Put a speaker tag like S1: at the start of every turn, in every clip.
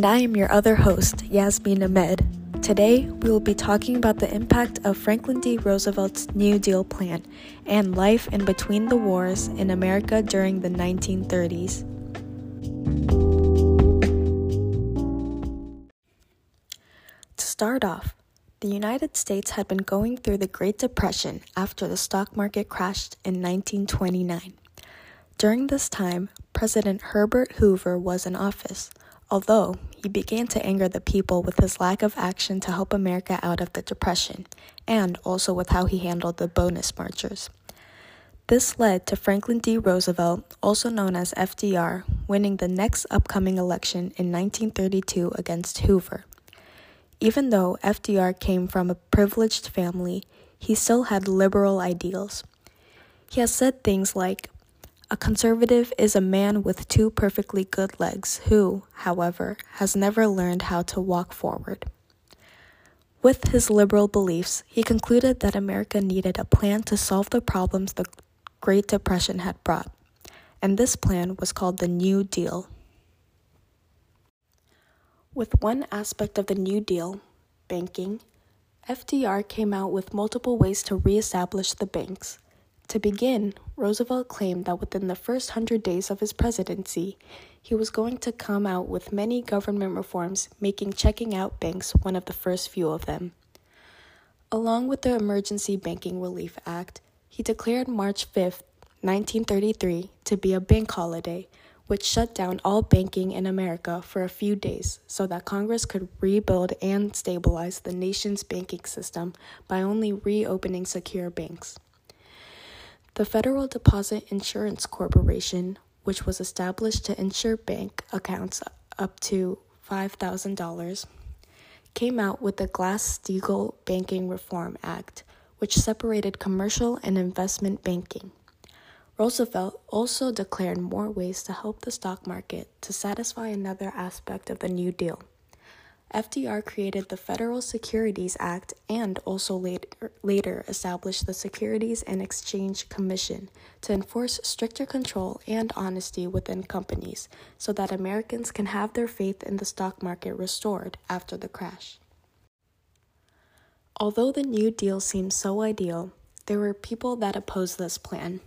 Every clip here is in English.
S1: and I am your other host, Yasmin Ahmed. Today, we will be talking about the impact of Franklin D. Roosevelt's New Deal plan and life in between the wars in America during the 1930s. To start off, the United States had been going through the Great Depression after the stock market crashed in 1929. During this time, President Herbert Hoover was in office, although he began to anger the people with his lack of action to help America out of the Depression, and also with how he handled the bonus marchers. This led to Franklin D. Roosevelt, also known as FDR, winning the next upcoming election in 1932 against Hoover. Even though FDR came from a privileged family, he still had liberal ideals. He has said things like, a conservative is a man with two perfectly good legs who, however, has never learned how to walk forward. With his liberal beliefs, he concluded that America needed a plan to solve the problems the Great Depression had brought, and this plan was called the New Deal. With one aspect of the New Deal, banking, FDR came out with multiple ways to reestablish the banks to begin, Roosevelt claimed that within the first hundred days of his presidency, he was going to come out with many government reforms, making checking out banks one of the first few of them. Along with the Emergency Banking Relief Act, he declared March 5, 1933, to be a bank holiday, which shut down all banking in America for a few days so that Congress could rebuild and stabilize the nation's banking system by only reopening secure banks. The Federal Deposit Insurance Corporation, which was established to insure bank accounts up to $5,000, came out with the Glass Steagall Banking Reform Act, which separated commercial and investment banking. Roosevelt also declared more ways to help the stock market to satisfy another aspect of the New Deal. FDR created the Federal Securities Act and also later, later established the Securities and Exchange Commission to enforce stricter control and honesty within companies so that Americans can have their faith in the stock market restored after the crash. Although the New Deal seemed so ideal, there were people that opposed this plan.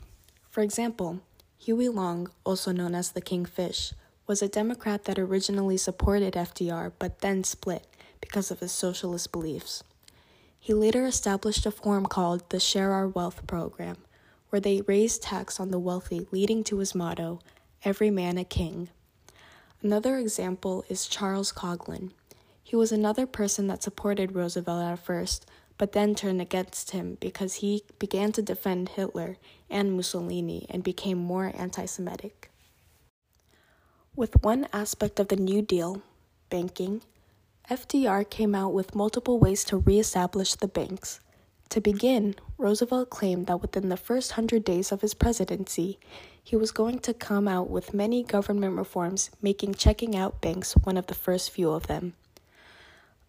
S1: For example, Huey Long, also known as the Kingfish, was a Democrat that originally supported FDR but then split because of his socialist beliefs. He later established a forum called the Share Our Wealth program, where they raised tax on the wealthy, leading to his motto, Every Man a King. Another example is Charles Coughlin. He was another person that supported Roosevelt at first, but then turned against him because he began to defend Hitler and Mussolini and became more anti Semitic. With one aspect of the New Deal, banking, FDR came out with multiple ways to reestablish the banks. To begin, Roosevelt claimed that within the first hundred days of his presidency, he was going to come out with many government reforms, making checking out banks one of the first few of them.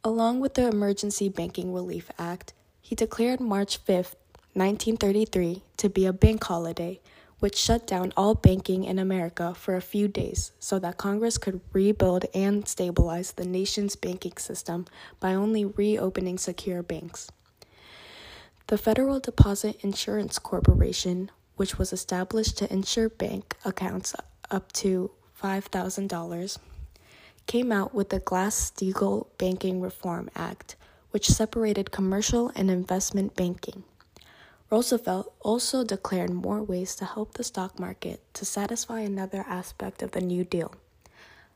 S1: Along with the Emergency Banking Relief Act, he declared March 5, 1933, to be a bank holiday which shut down all banking in America for a few days so that Congress could rebuild and stabilize the nation's banking system by only reopening secure banks. The Federal Deposit Insurance Corporation, which was established to insure bank accounts up to $5,000, came out with the Glass Steagall Banking Reform Act, which separated commercial and investment banking. Roosevelt also declared more ways to help the stock market to satisfy another aspect of the New Deal.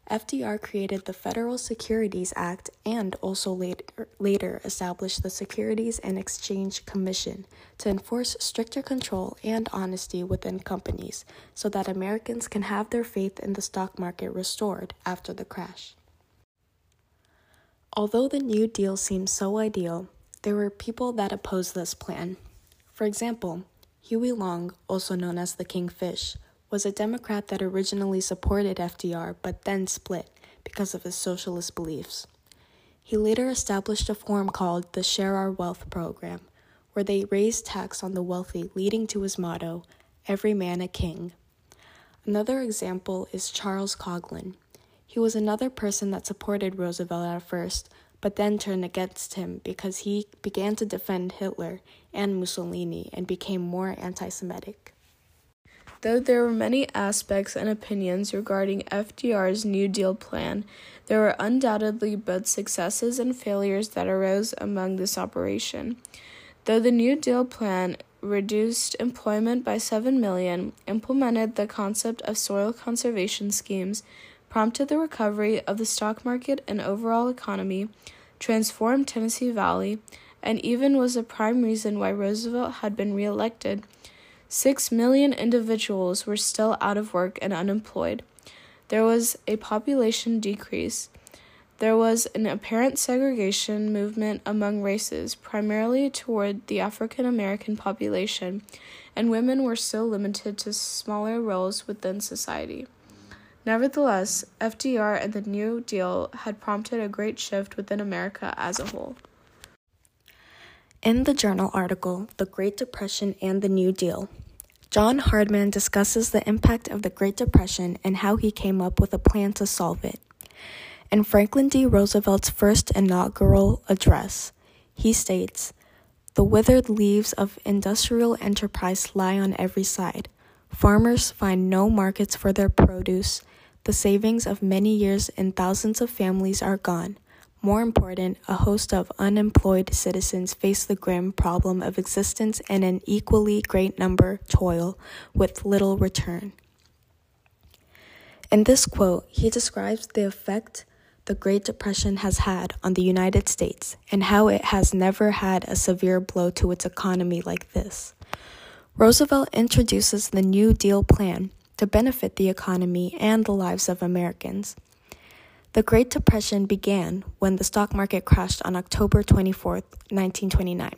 S1: FDR created the Federal Securities Act and also later, later established the Securities and Exchange Commission to enforce stricter control and honesty within companies so that Americans can have their faith in the stock market restored after the crash. Although the New Deal seemed so ideal, there were people that opposed this plan. For example, Huey Long, also known as the Kingfish, was a Democrat that originally supported FDR but then split because of his socialist beliefs. He later established a forum called the Share Our Wealth program, where they raised tax on the wealthy, leading to his motto, Every Man a King. Another example is Charles Coughlin. He was another person that supported Roosevelt at first, but then turned against him because he began to defend Hitler and Mussolini and became more anti Semitic.
S2: Though there were many aspects and opinions regarding FDR's New Deal plan, there were undoubtedly both successes and failures that arose among this operation. Though the New Deal plan reduced employment by 7 million, implemented the concept of soil conservation schemes, prompted the recovery of the stock market and overall economy, transformed Tennessee Valley, and even was the prime reason why Roosevelt had been reelected Six million individuals were still out of work and unemployed. There was a population decrease. There was an apparent segregation movement among races, primarily toward the African American population, and women were still limited to smaller roles within society. Nevertheless, FDR and the New Deal had prompted a great shift within America as a whole.
S1: In the journal article, The Great Depression and the New Deal, John Hardman discusses the impact of the Great Depression and how he came up with a plan to solve it. In Franklin D. Roosevelt's first inaugural address, he states The withered leaves of industrial enterprise lie on every side. Farmers find no markets for their produce. The savings of many years in thousands of families are gone. More important, a host of unemployed citizens face the grim problem of existence and an equally great number toil with little return. In this quote, he describes the effect the Great Depression has had on the United States and how it has never had a severe blow to its economy like this. Roosevelt introduces the New Deal plan to benefit the economy and the lives of Americans. The Great Depression began when the stock market crashed on October 24, 1929.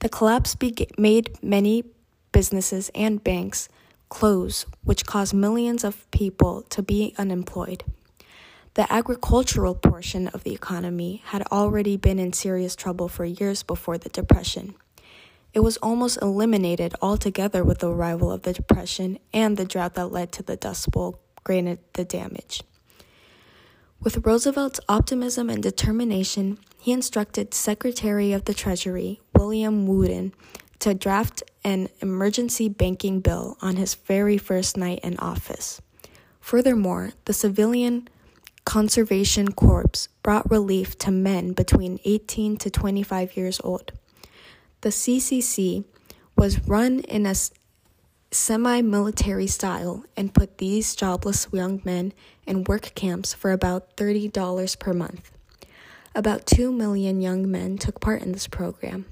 S1: The collapse made many businesses and banks close, which caused millions of people to be unemployed. The agricultural portion of the economy had already been in serious trouble for years before the Depression. It was almost eliminated altogether with the arrival of the Depression and the drought that led to the Dust Bowl granted the damage. With Roosevelt's optimism and determination, he instructed Secretary of the Treasury, William Woodin, to draft an emergency banking bill on his very first night in office. Furthermore, the Civilian Conservation Corps brought relief to men between 18 to 25 years old. The CCC was run in a semi military style and put these jobless young men in work camps for about $30 per month. About 2 million young men took part in this program.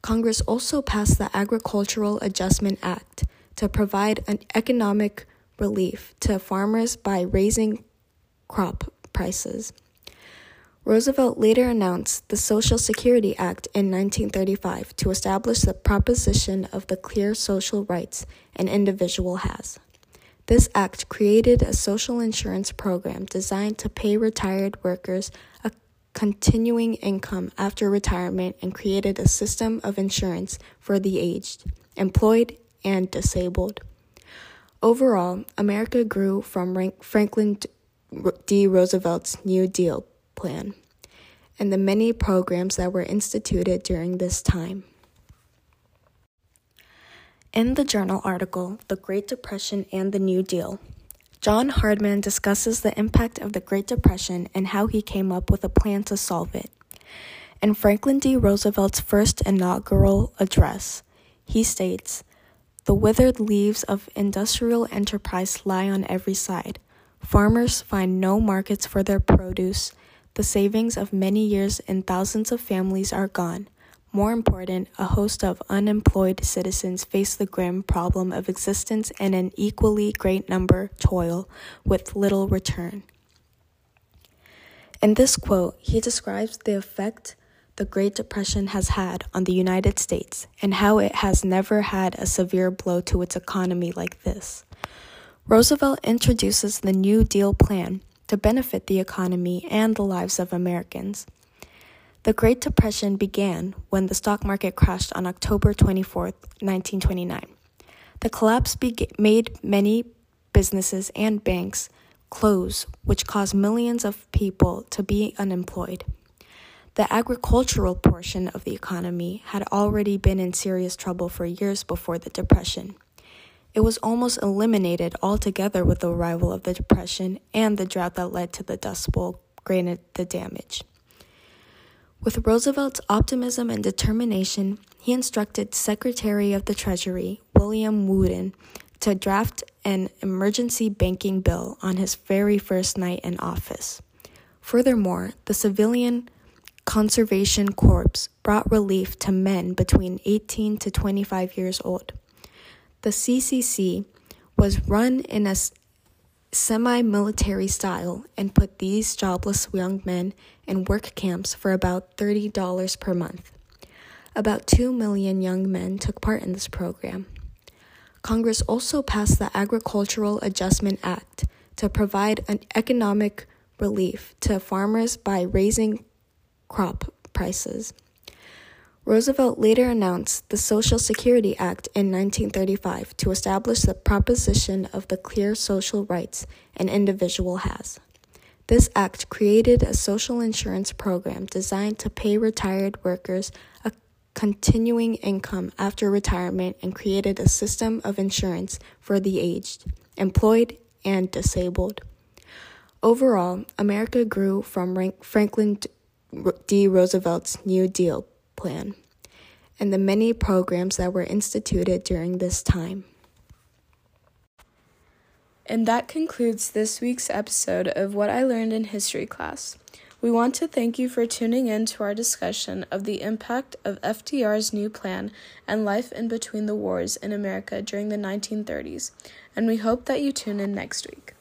S1: Congress also passed the Agricultural Adjustment Act to provide an economic relief to farmers by raising crop prices. Roosevelt later announced the Social Security Act in 1935 to establish the proposition of the clear social rights an individual has. This act created a social insurance program designed to pay retired workers a continuing income after retirement and created a system of insurance for the aged, employed, and disabled. Overall, America grew from Franklin D. Roosevelt's New Deal plan and the many programs that were instituted during this time. In the journal article, The Great Depression and the New Deal, John Hardman discusses the impact of the Great Depression and how he came up with a plan to solve it. In Franklin D. Roosevelt's first inaugural address, he states The withered leaves of industrial enterprise lie on every side. Farmers find no markets for their produce, the savings of many years in thousands of families are gone. More important, a host of unemployed citizens face the grim problem of existence and an equally great number toil with little return. In this quote, he describes the effect the Great Depression has had on the United States and how it has never had a severe blow to its economy like this. Roosevelt introduces the New Deal plan, to benefit the economy and the lives of Americans. The Great Depression began when the stock market crashed on October 24, 1929. The collapse made many businesses and banks close, which caused millions of people to be unemployed. The agricultural portion of the economy had already been in serious trouble for years before the Depression. It was almost eliminated altogether with the arrival of the Depression and the drought that led to the Dust Bowl granted the damage. With Roosevelt's optimism and determination, he instructed Secretary of the Treasury, William Woodin, to draft an emergency banking bill on his very first night in office. Furthermore, the Civilian Conservation Corps brought relief to men between 18 to 25 years old. The CCC was run in a semi military style and put these jobless young men in work camps for about $30 per month. About 2 million young men took part in this program. Congress also passed the Agricultural Adjustment Act to provide an economic relief to farmers by raising crop prices. Roosevelt later announced the Social Security Act in 1935 to establish the proposition of the clear social rights an individual has. This act created a social insurance program designed to pay retired workers a continuing income after retirement and created a system of insurance for the aged, employed, and disabled. Overall, America grew from Franklin D. Roosevelt's New Deal plan and the many programs that were instituted during this time.
S2: And that concludes this week's episode of What I Learned in History class. We want to thank you for tuning in to our discussion of the impact of FDR's new plan and life in between the wars in America during the 1930s, and we hope that you tune in next week.